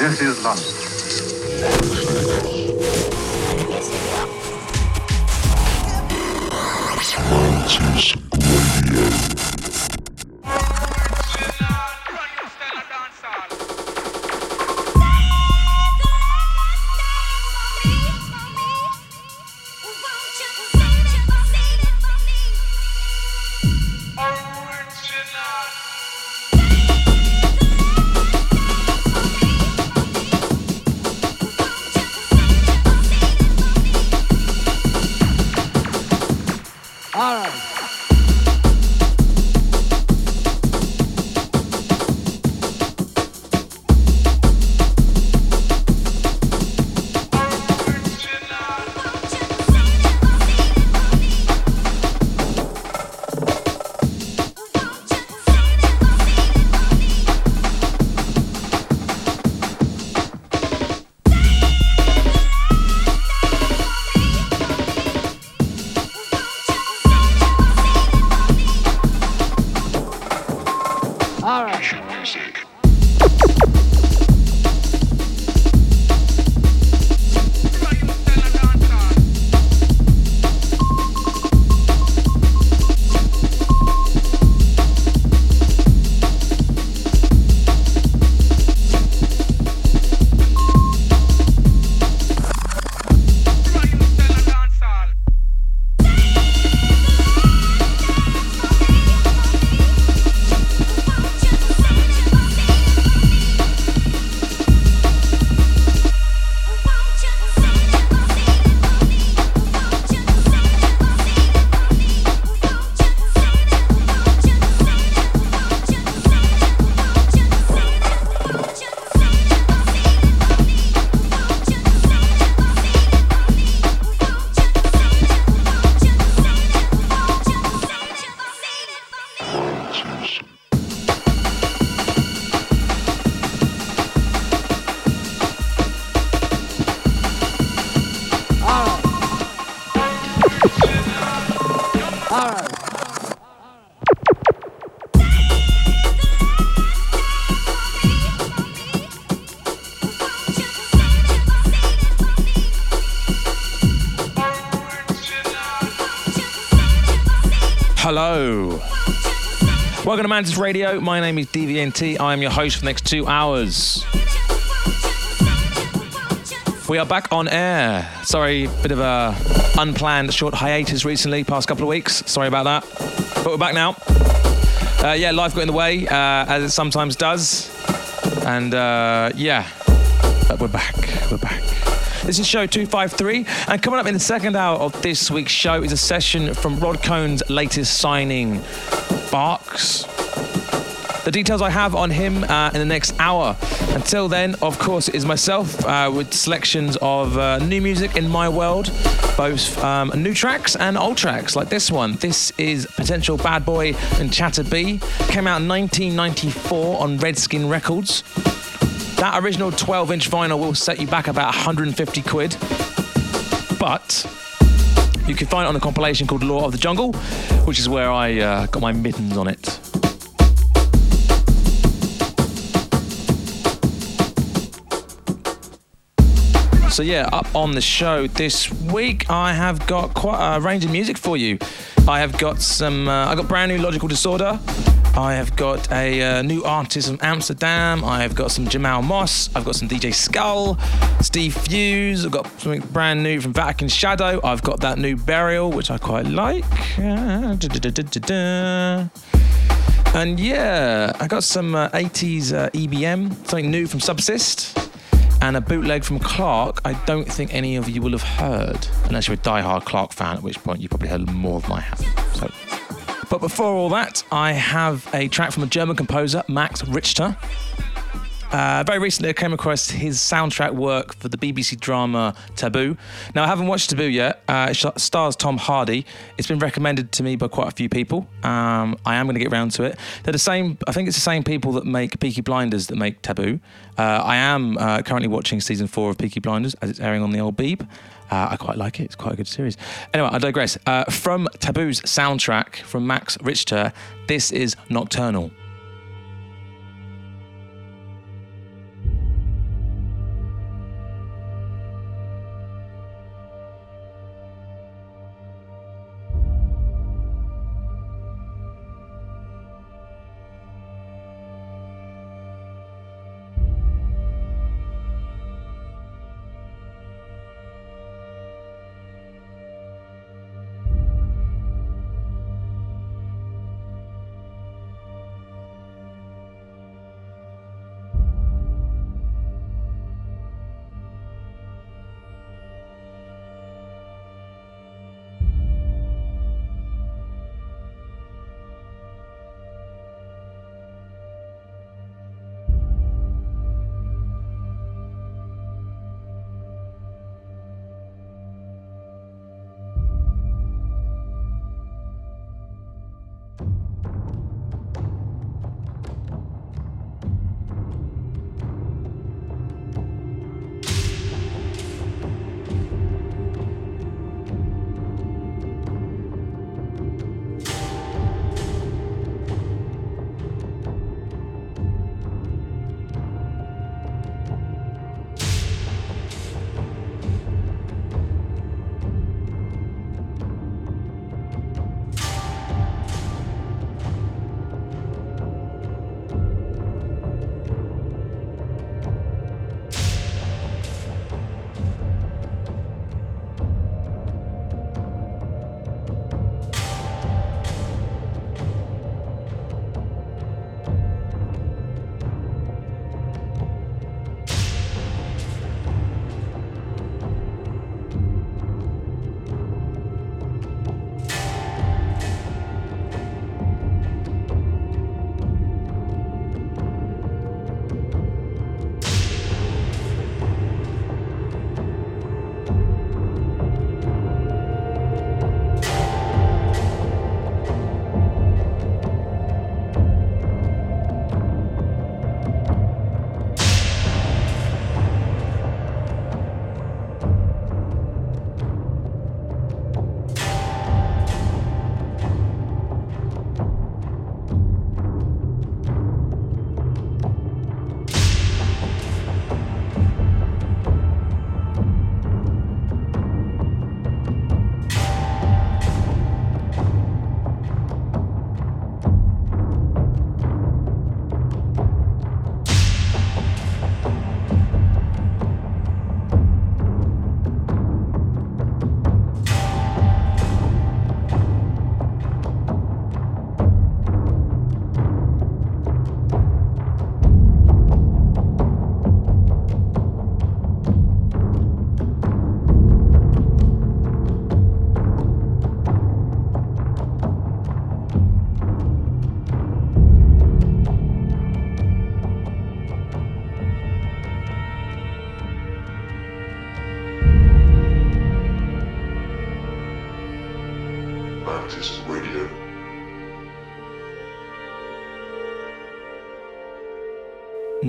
This is London. Welcome to Mantis Radio. My name is DVNT. I am your host for the next two hours. We are back on air. Sorry, bit of a unplanned short hiatus recently, past couple of weeks. Sorry about that. But we're back now. Uh, yeah, life got in the way, uh, as it sometimes does. And uh, yeah, we're back. We're back. This is show 253, and coming up in the second hour of this week's show is a session from Rod Cohn's latest signing, Barks. The details I have on him uh, in the next hour. Until then, of course, it is myself uh, with selections of uh, new music in my world, both um, new tracks and old tracks like this one. This is Potential Bad Boy and Chatter B. Came out in 1994 on Redskin Records. That original 12 inch vinyl will set you back about 150 quid. But you can find it on a compilation called Law of the Jungle, which is where I uh, got my mittens on it. So yeah, up on the show this week, I have got quite a range of music for you. I have got some. Uh, I got brand new Logical Disorder. I have got a uh, new artist from Amsterdam. I have got some Jamal Moss. I've got some DJ Skull, Steve Fuse. I've got something brand new from Vatican Shadow. I've got that new Burial, which I quite like. Da-da-da-da-da-da. And yeah, I got some uh, 80s uh, EBM, something new from Subsist, and a bootleg from Clark. I don't think any of you will have heard, unless you're a die-hard Clark fan, at which point you probably heard more of my hat. So. But before all that, I have a track from a German composer, Max Richter. Uh, very recently, I came across his soundtrack work for the BBC drama Taboo. Now, I haven't watched Taboo yet. Uh, it stars Tom Hardy. It's been recommended to me by quite a few people. Um, I am going to get round to it. They're the same. I think it's the same people that make Peaky Blinders that make Taboo. Uh, I am uh, currently watching season four of Peaky Blinders as it's airing on the old Beeb. Uh, I quite like it. It's quite a good series. Anyway, I digress. Uh, from Taboo's soundtrack from Max Richter, this is Nocturnal.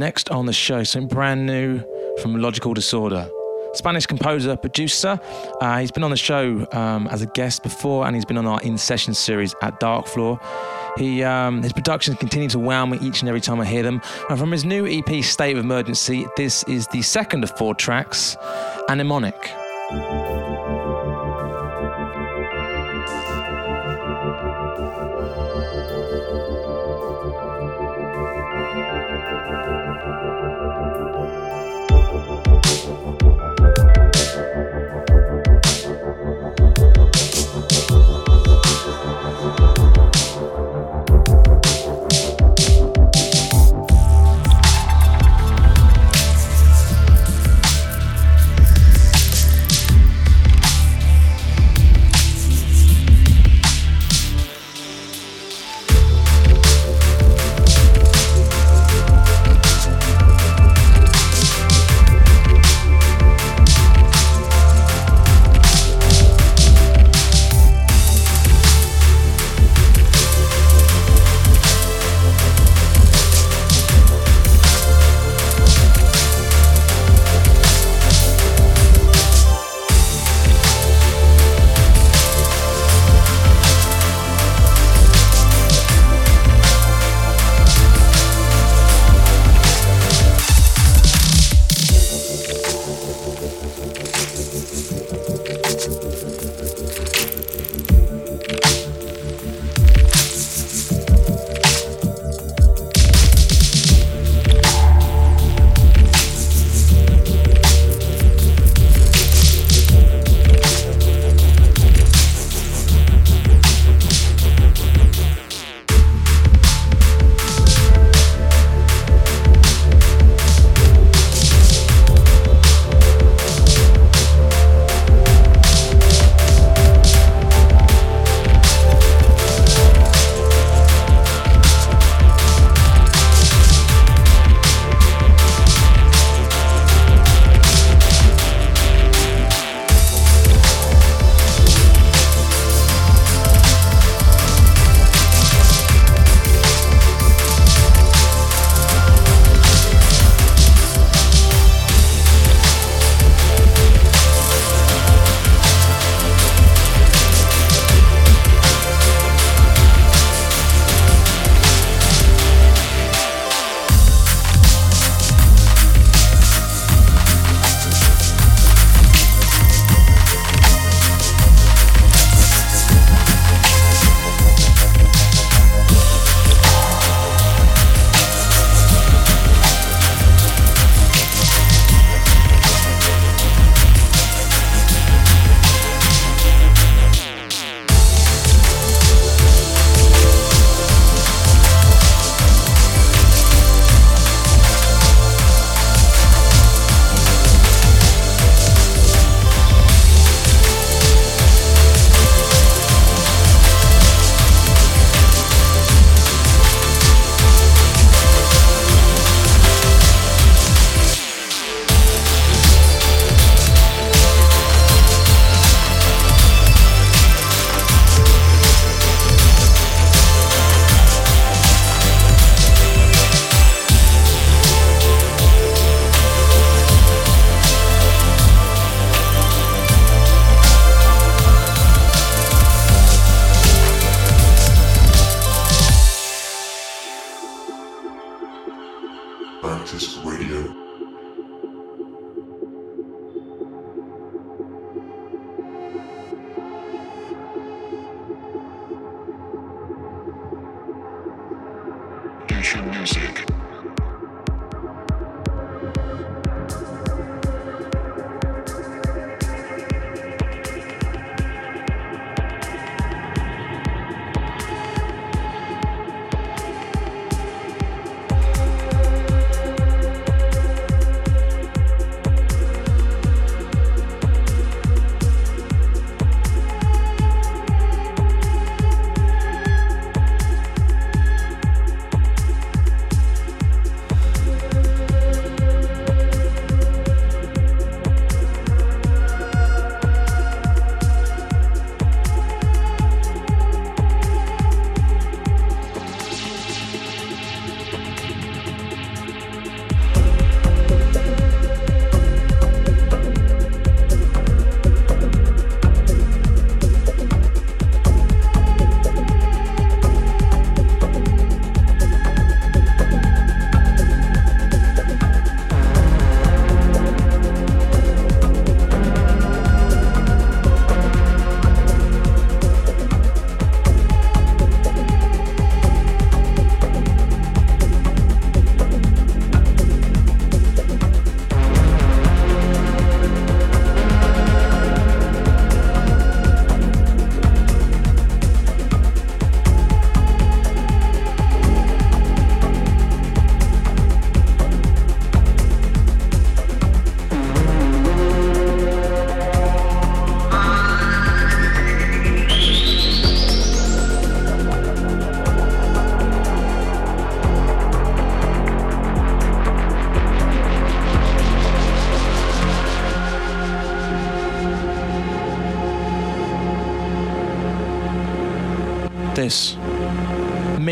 Next on the show, something brand new from Logical Disorder. Spanish composer, producer. Uh, he's been on the show um, as a guest before, and he's been on our In Session series at Darkfloor. He, um, his productions continue to wow me each and every time I hear them. And from his new EP, State of Emergency, this is the second of four tracks, Anemonic.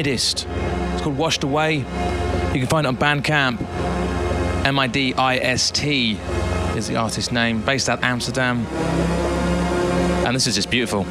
It's called Washed Away. You can find it on Bandcamp. M I D I S T is the artist name, based out Amsterdam. And this is just beautiful.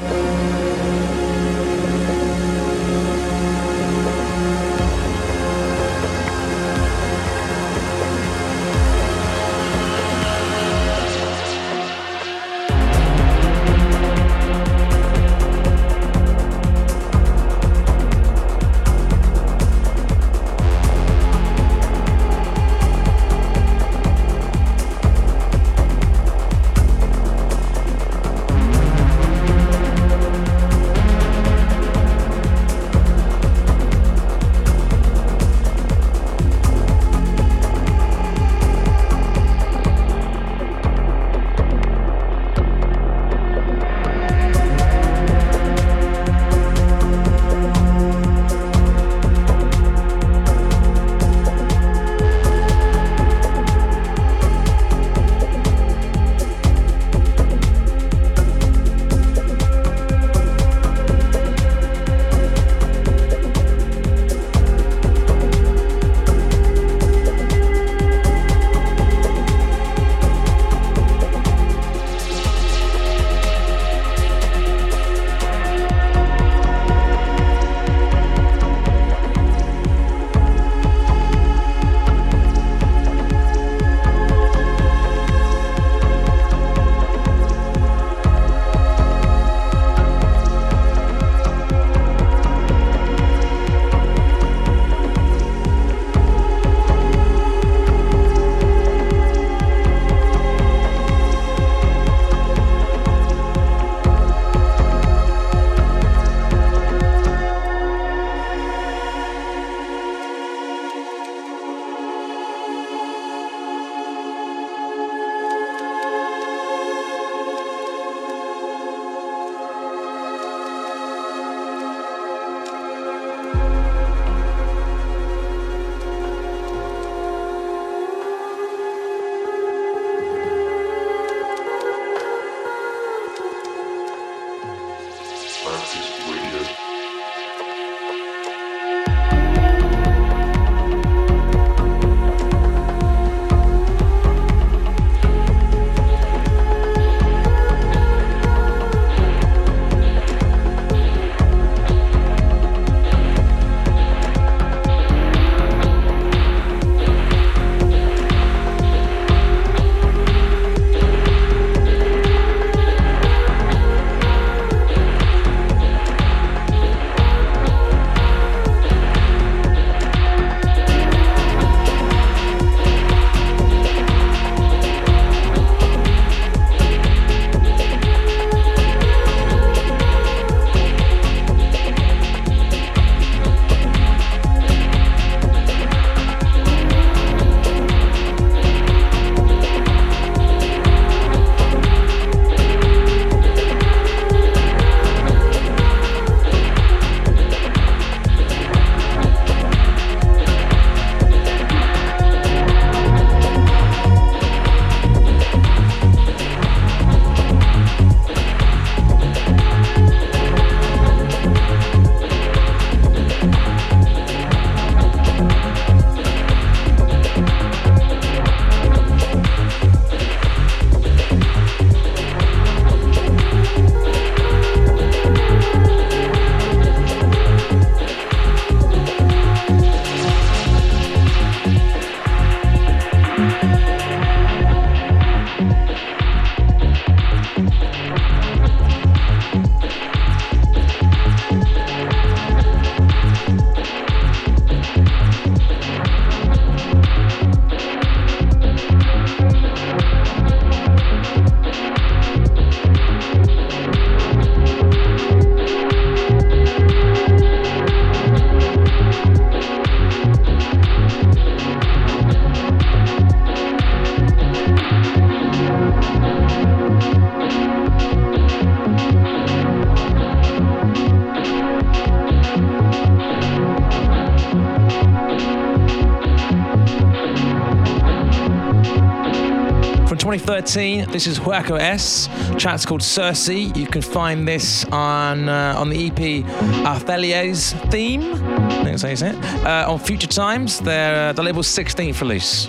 2013, this is Huaco S. Track's called Cersei. You can find this on uh, on the EP Athelier's Theme. I think that's how you say it. Uh, on Future Times, they're uh, the label's 16th release.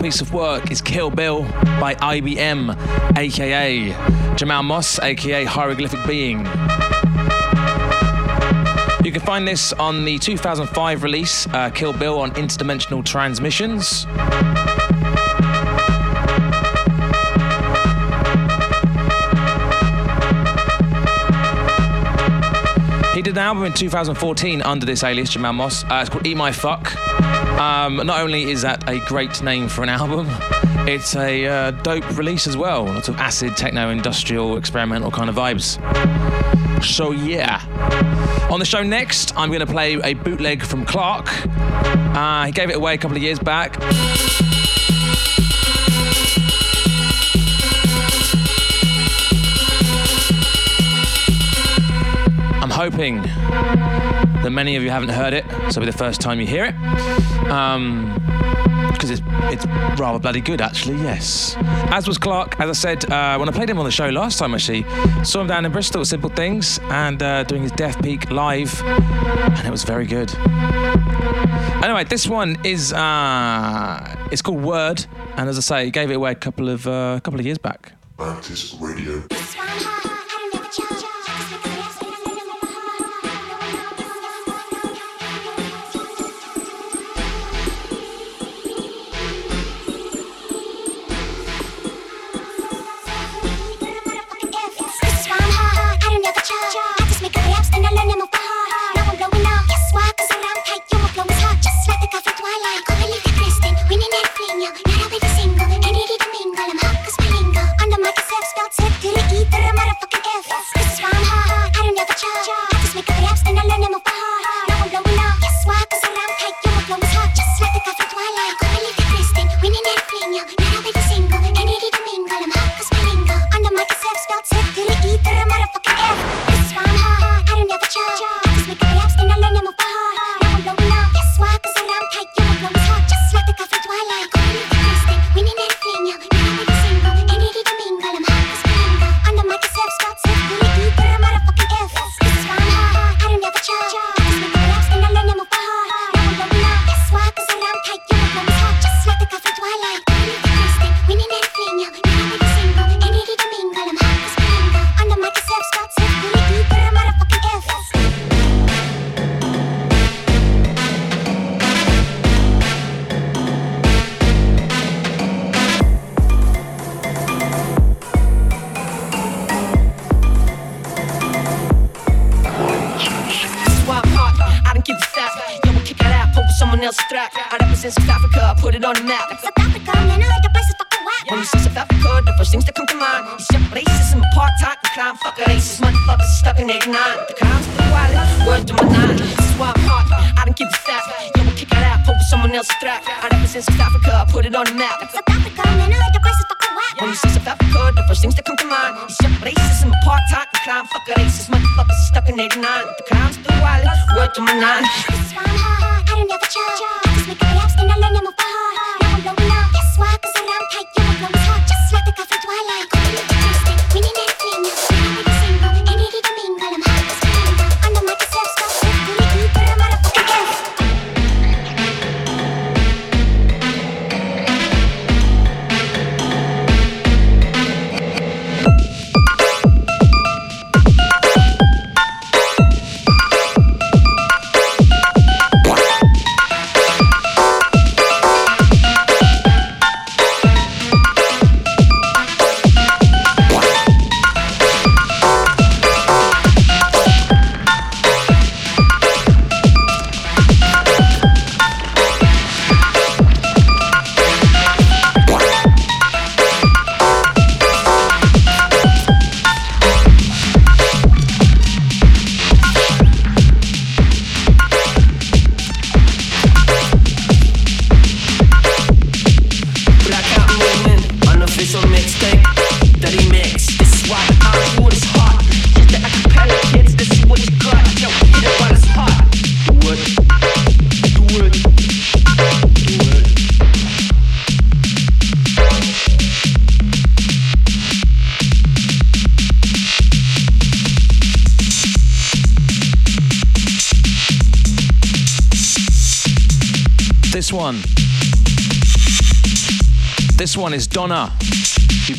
Piece of work is Kill Bill by IBM, aka Jamal Moss, aka Hieroglyphic Being. You can find this on the 2005 release, uh, Kill Bill on Interdimensional Transmissions. He did an album in 2014 under this alias, Jamal Moss. Uh, it's called Eat My Fuck. Um, not only is that a great name for an album, it's a uh, dope release as well. Lots of acid, techno, industrial, experimental kind of vibes. So, yeah. On the show next, I'm going to play a bootleg from Clark. Uh, he gave it away a couple of years back. Hoping that many of you haven't heard it, so it'll be the first time you hear it. Um, because it's, it's rather bloody good, actually, yes. As was Clark, as I said, uh, when I played him on the show last time, actually, saw him down in Bristol at Simple Things and uh, doing his Death Peak live, and it was very good. Anyway, this one is uh, it's called Word, and as I say, he gave it away a couple of uh, couple of years back. Mantis Radio.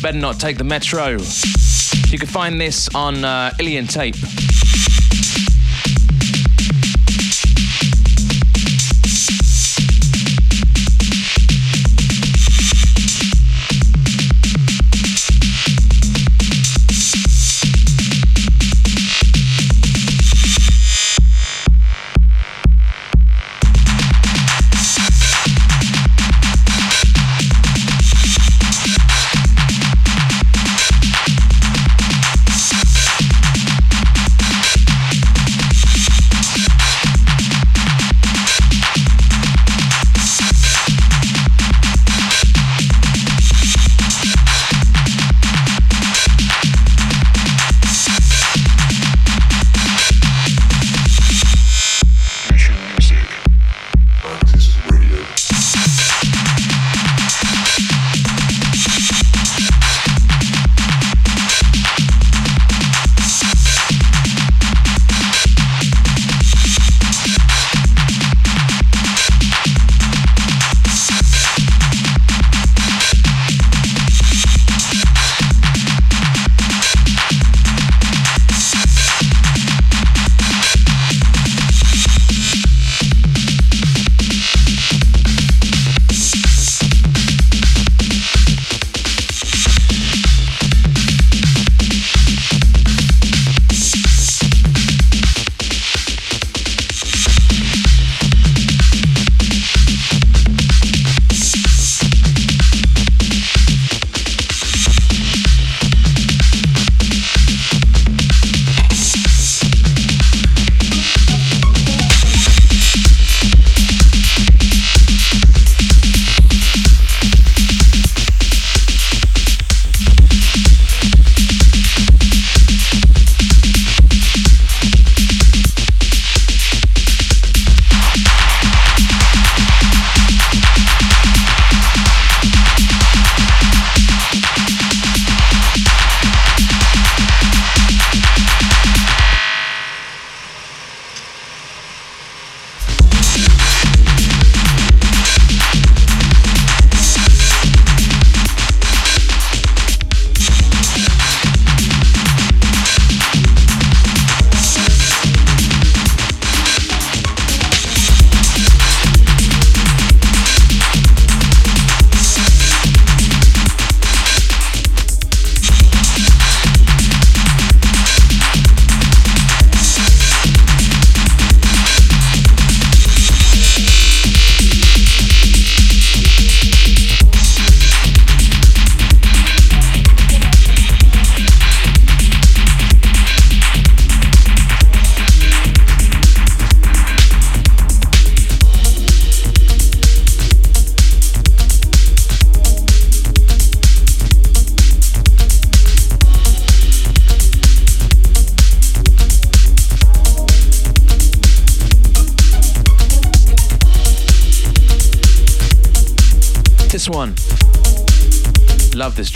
Better not take the metro. You can find this on uh, Ilian Tape.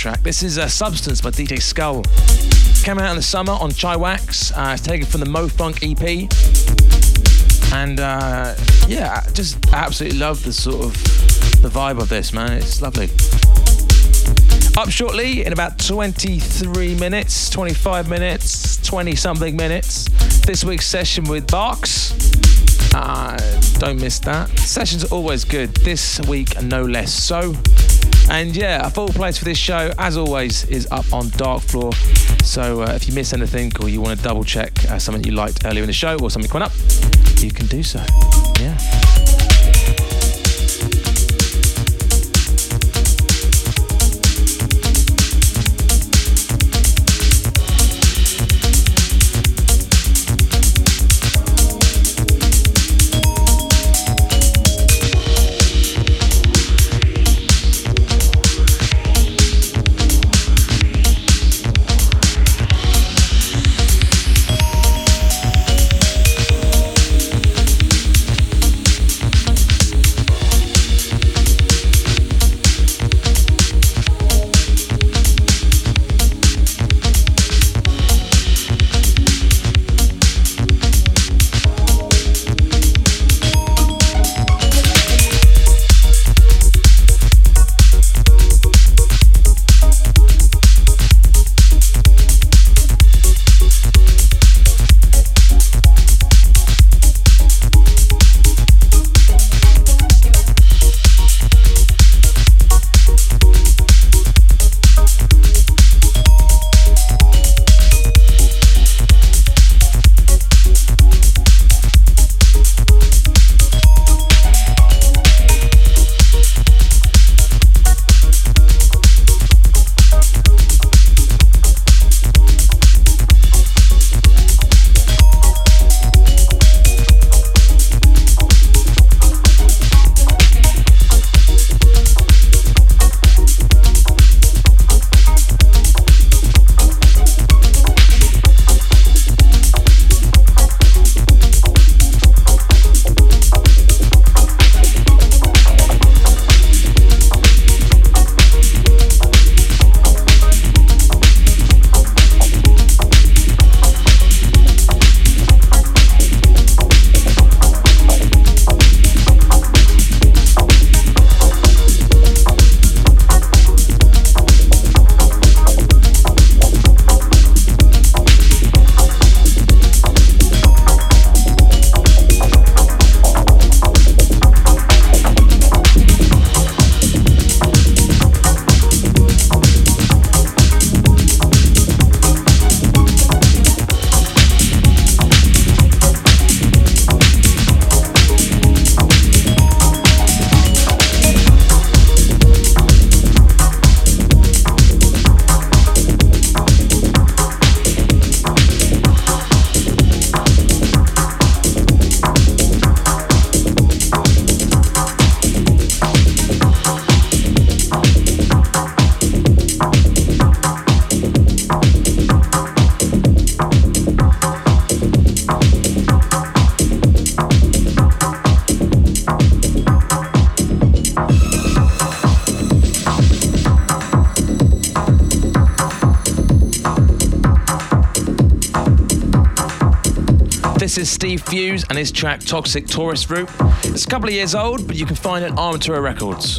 Track. This is a uh, Substance by DJ Skull. Came out in the summer on Chiwax. Uh, it's taken from the Mo Funk EP. And uh, yeah, just absolutely love the sort of the vibe of this, man. It's lovely. Up shortly in about 23 minutes, 25 minutes, 20 something minutes. This week's session with Barks. Uh, don't miss that. Sessions are always good. This week, no less so. And yeah, a full place for this show, as always, is up on Dark Floor. So uh, if you miss anything or you want to double check uh, something you liked earlier in the show or something coming up, you can do so. Yeah. And his track Toxic Tourist Route. It's a couple of years old, but you can find it on Armatura Records.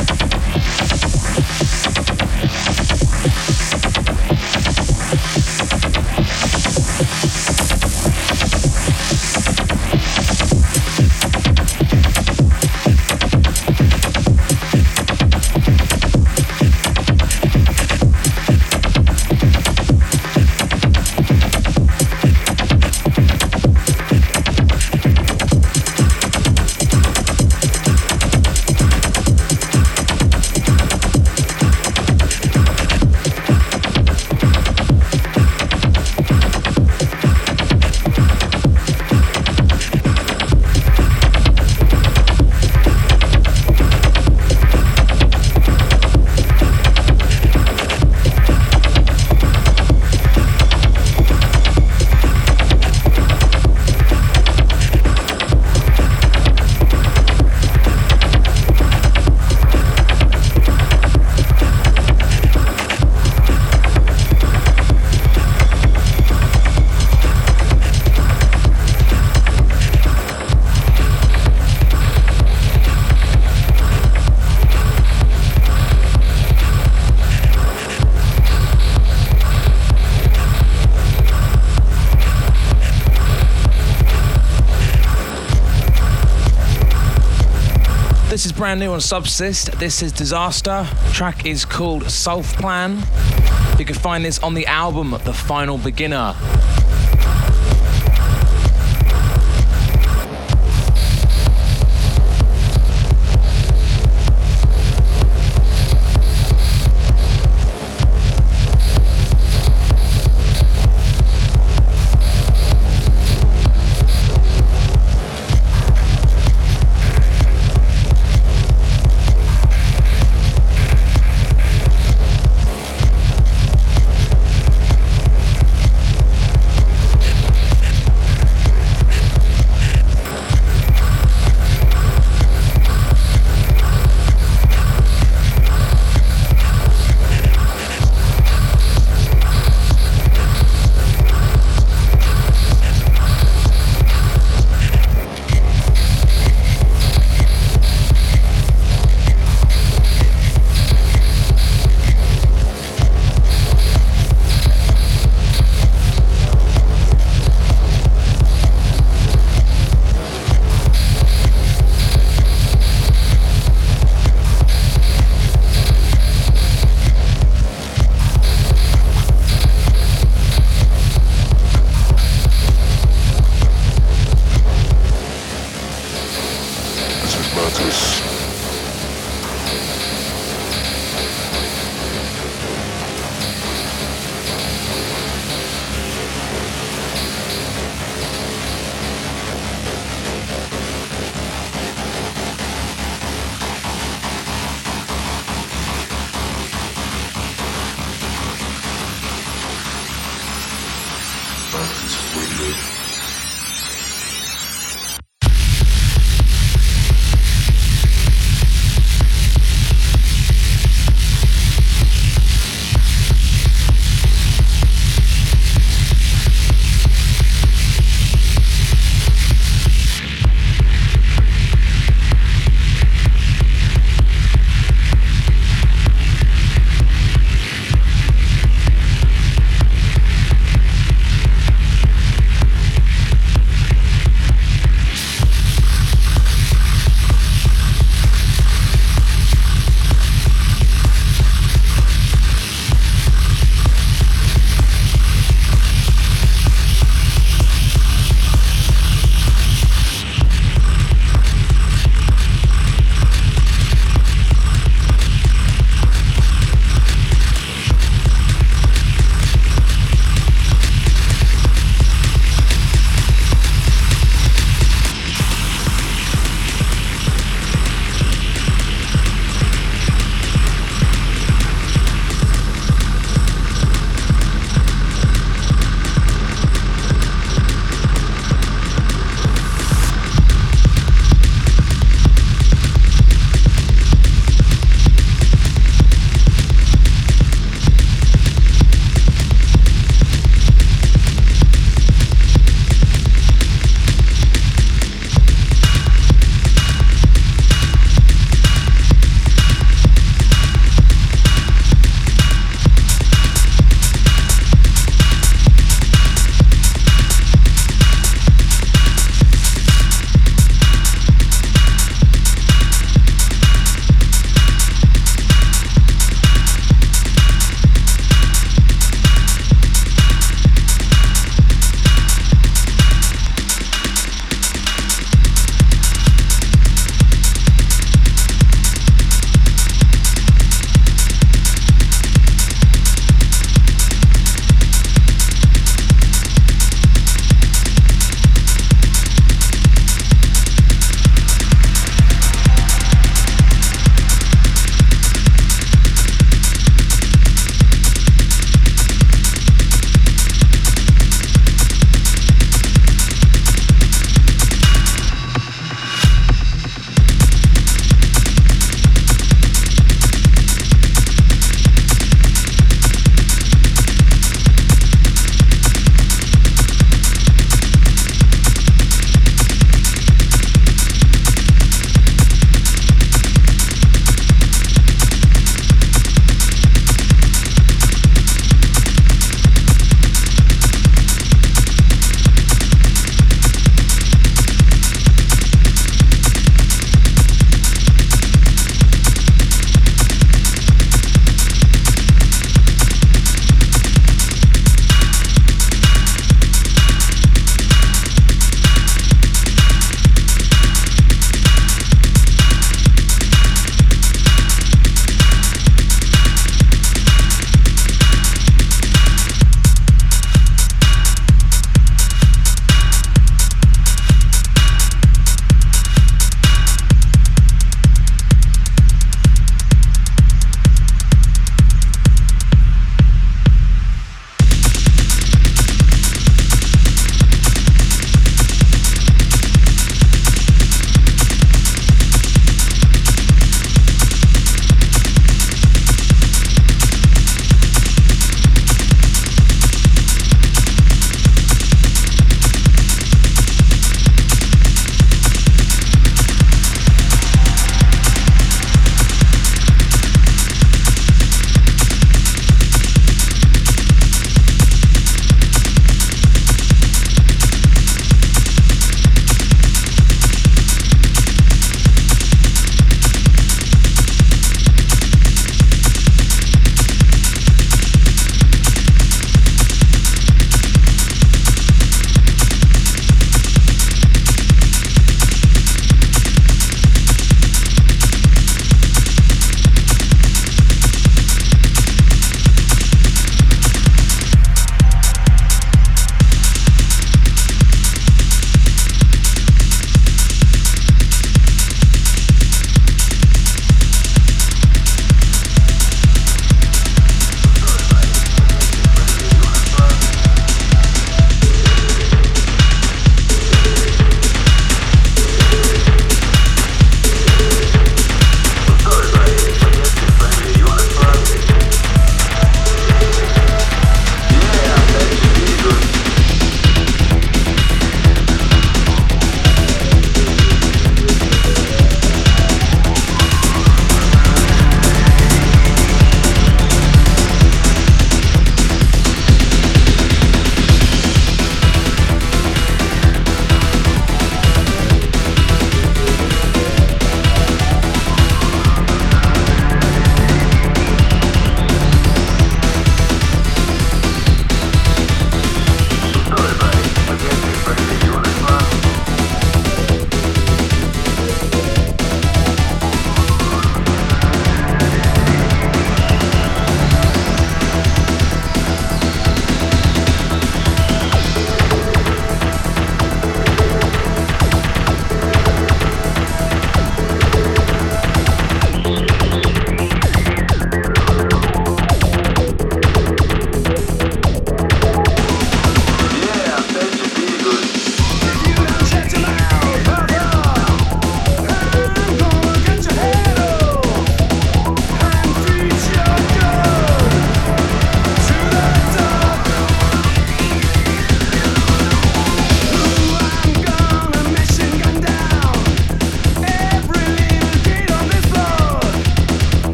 brand new on Subsist. This is Disaster. track is called Self Plan. You can find this on the album The Final Beginner.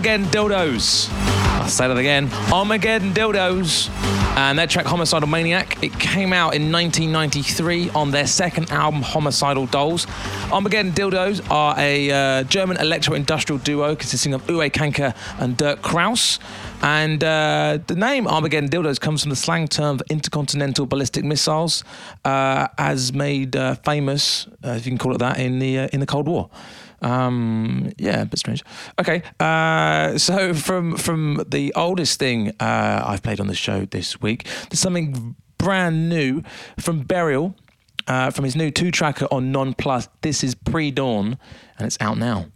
Armageddon Dildos. I'll say that again. Armageddon Dildos. And their track Homicidal Maniac. It came out in 1993 on their second album, Homicidal Dolls. Armageddon Dildos are a uh, German electro industrial duo consisting of Uwe Kanka and Dirk Krause. And uh, the name Armageddon Dildos comes from the slang term for intercontinental ballistic missiles, uh, as made uh, famous, uh, if you can call it that, in the uh, in the Cold War. Um, yeah, a bit strange. Okay, uh, so from from the oldest thing uh, I've played on the show this week, there's something brand new from Burial, uh, from his new two tracker on Nonplus. This is Pre Dawn, and it's out now.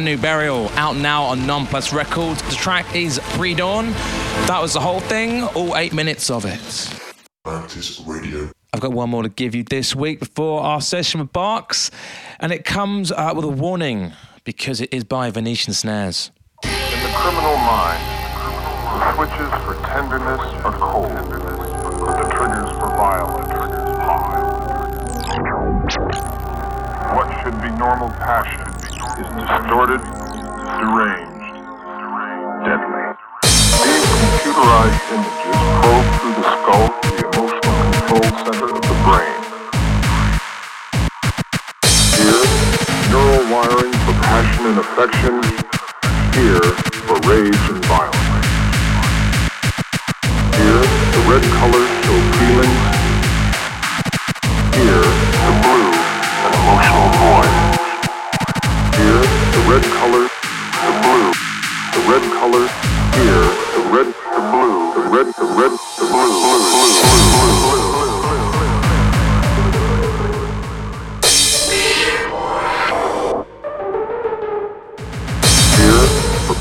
Brand new burial out now on Nonplus Records. The track is Pre Dawn. That was the whole thing, all eight minutes of it. Mantis Radio. I've got one more to give you this week before our session with Barks, and it comes uh, with a warning because it is by Venetian Snares. In the criminal mind, the switches for tenderness are cold, but the triggers for violence high. What should be normal passion is distorted, deranged,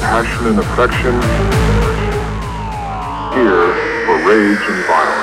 passion and affection. Here for rage and violence.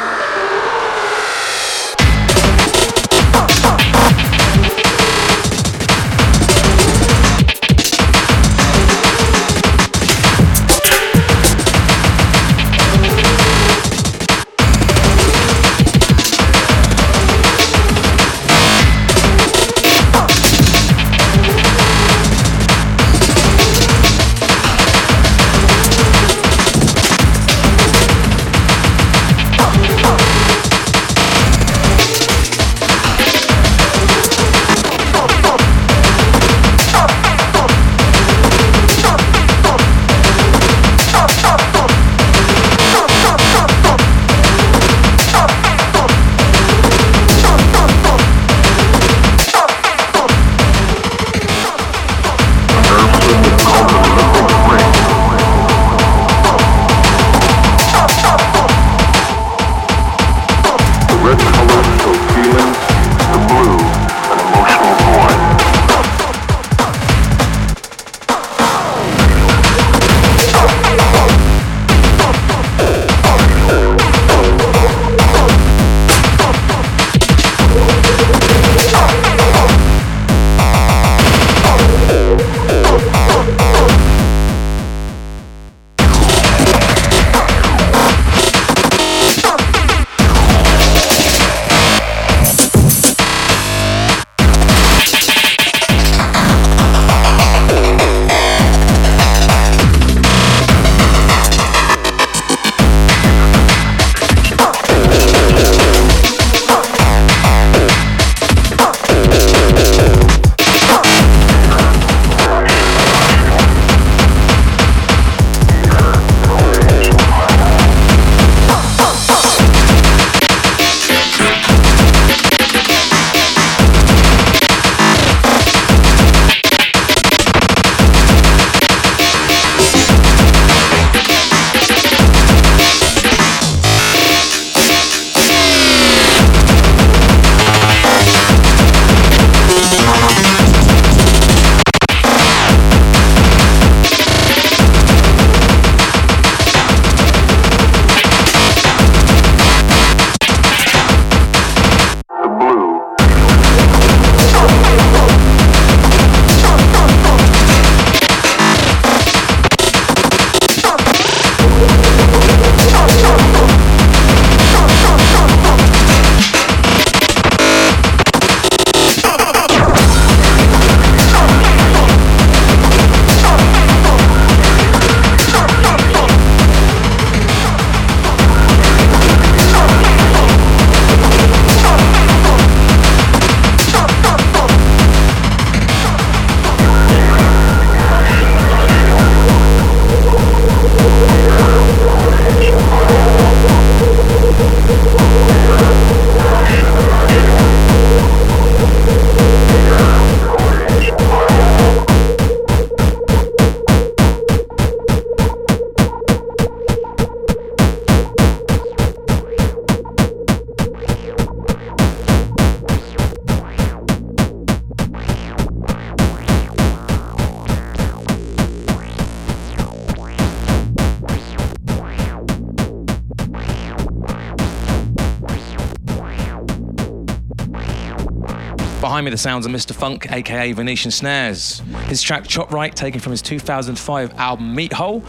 Me the sounds of Mr. Funk, aka Venetian Snares. His track Chop Rite, taken from his 2005 album Meathole.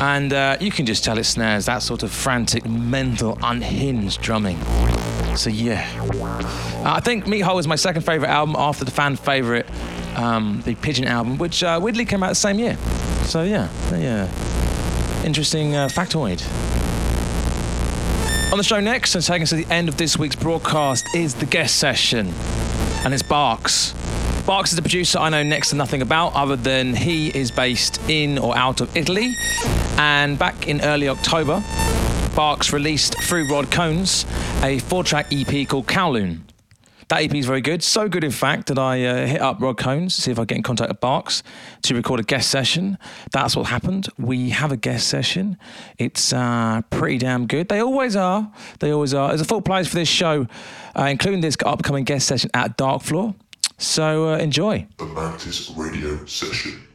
And uh, you can just tell it's snares, that sort of frantic, mental, unhinged drumming. So yeah. Uh, I think Meathole is my second favourite album after the fan favourite, um, the Pigeon album, which uh, weirdly came out the same year. So yeah, yeah. Interesting uh, factoid. On the show next, and taking us to the end of this week's broadcast, is the guest session, and it's Barks. Barks is a producer I know next to nothing about, other than he is based in or out of Italy. And back in early October, Barks released through Rod Cones a four track EP called Kowloon. That EP is very good. So good, in fact, that I uh, hit up Rod Cones to see if I get in contact with Barks to record a guest session. That's what happened. We have a guest session. It's uh, pretty damn good. They always are. They always are. There's a full place for this show, uh, including this upcoming guest session at Dark Floor. So uh, enjoy. The Mantis Radio Session.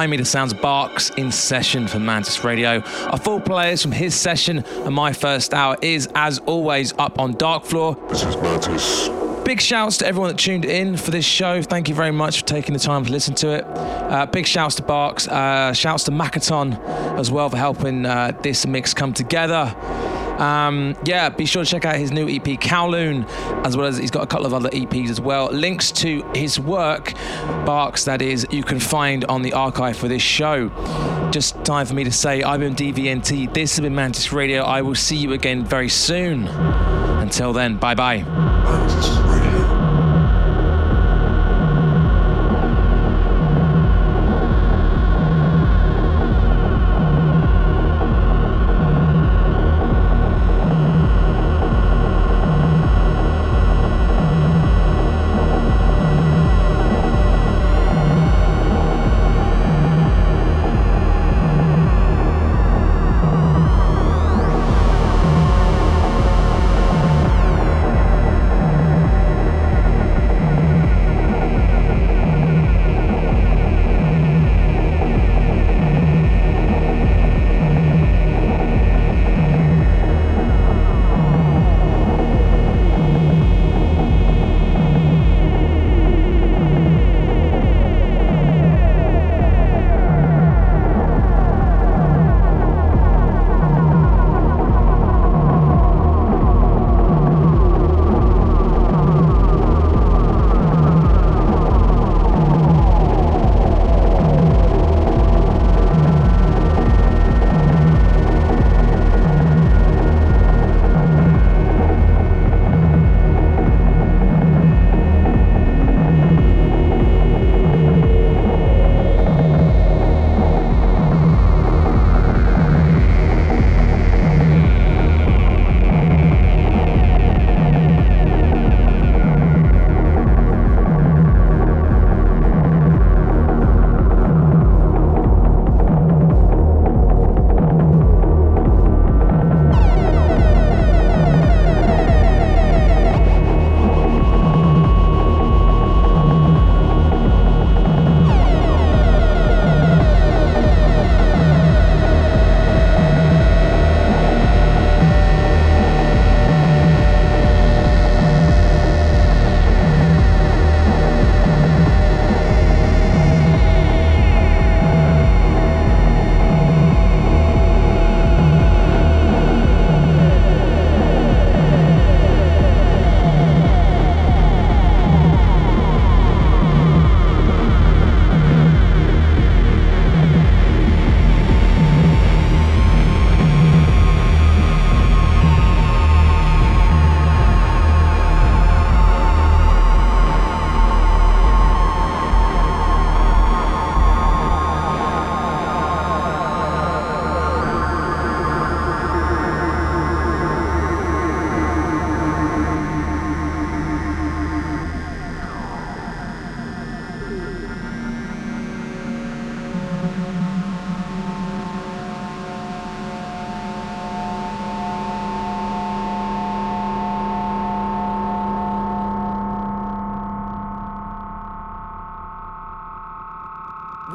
Behind me, the sounds Barks in session for Mantis Radio. Our full players from his session and my first hour is, as always, up on Darkfloor. This is Mantis. Big shouts to everyone that tuned in for this show. Thank you very much for taking the time to listen to it. Uh, big shouts to Barks. Uh, shouts to Makaton as well for helping uh, this mix come together. Um, yeah, be sure to check out his new EP, Kowloon, as well as he's got a couple of other EPs as well. Links to his work, Barks, that is, you can find on the archive for this show. Just time for me to say, I've been DVNT. This has been Mantis Radio. I will see you again very soon. Until then, bye bye.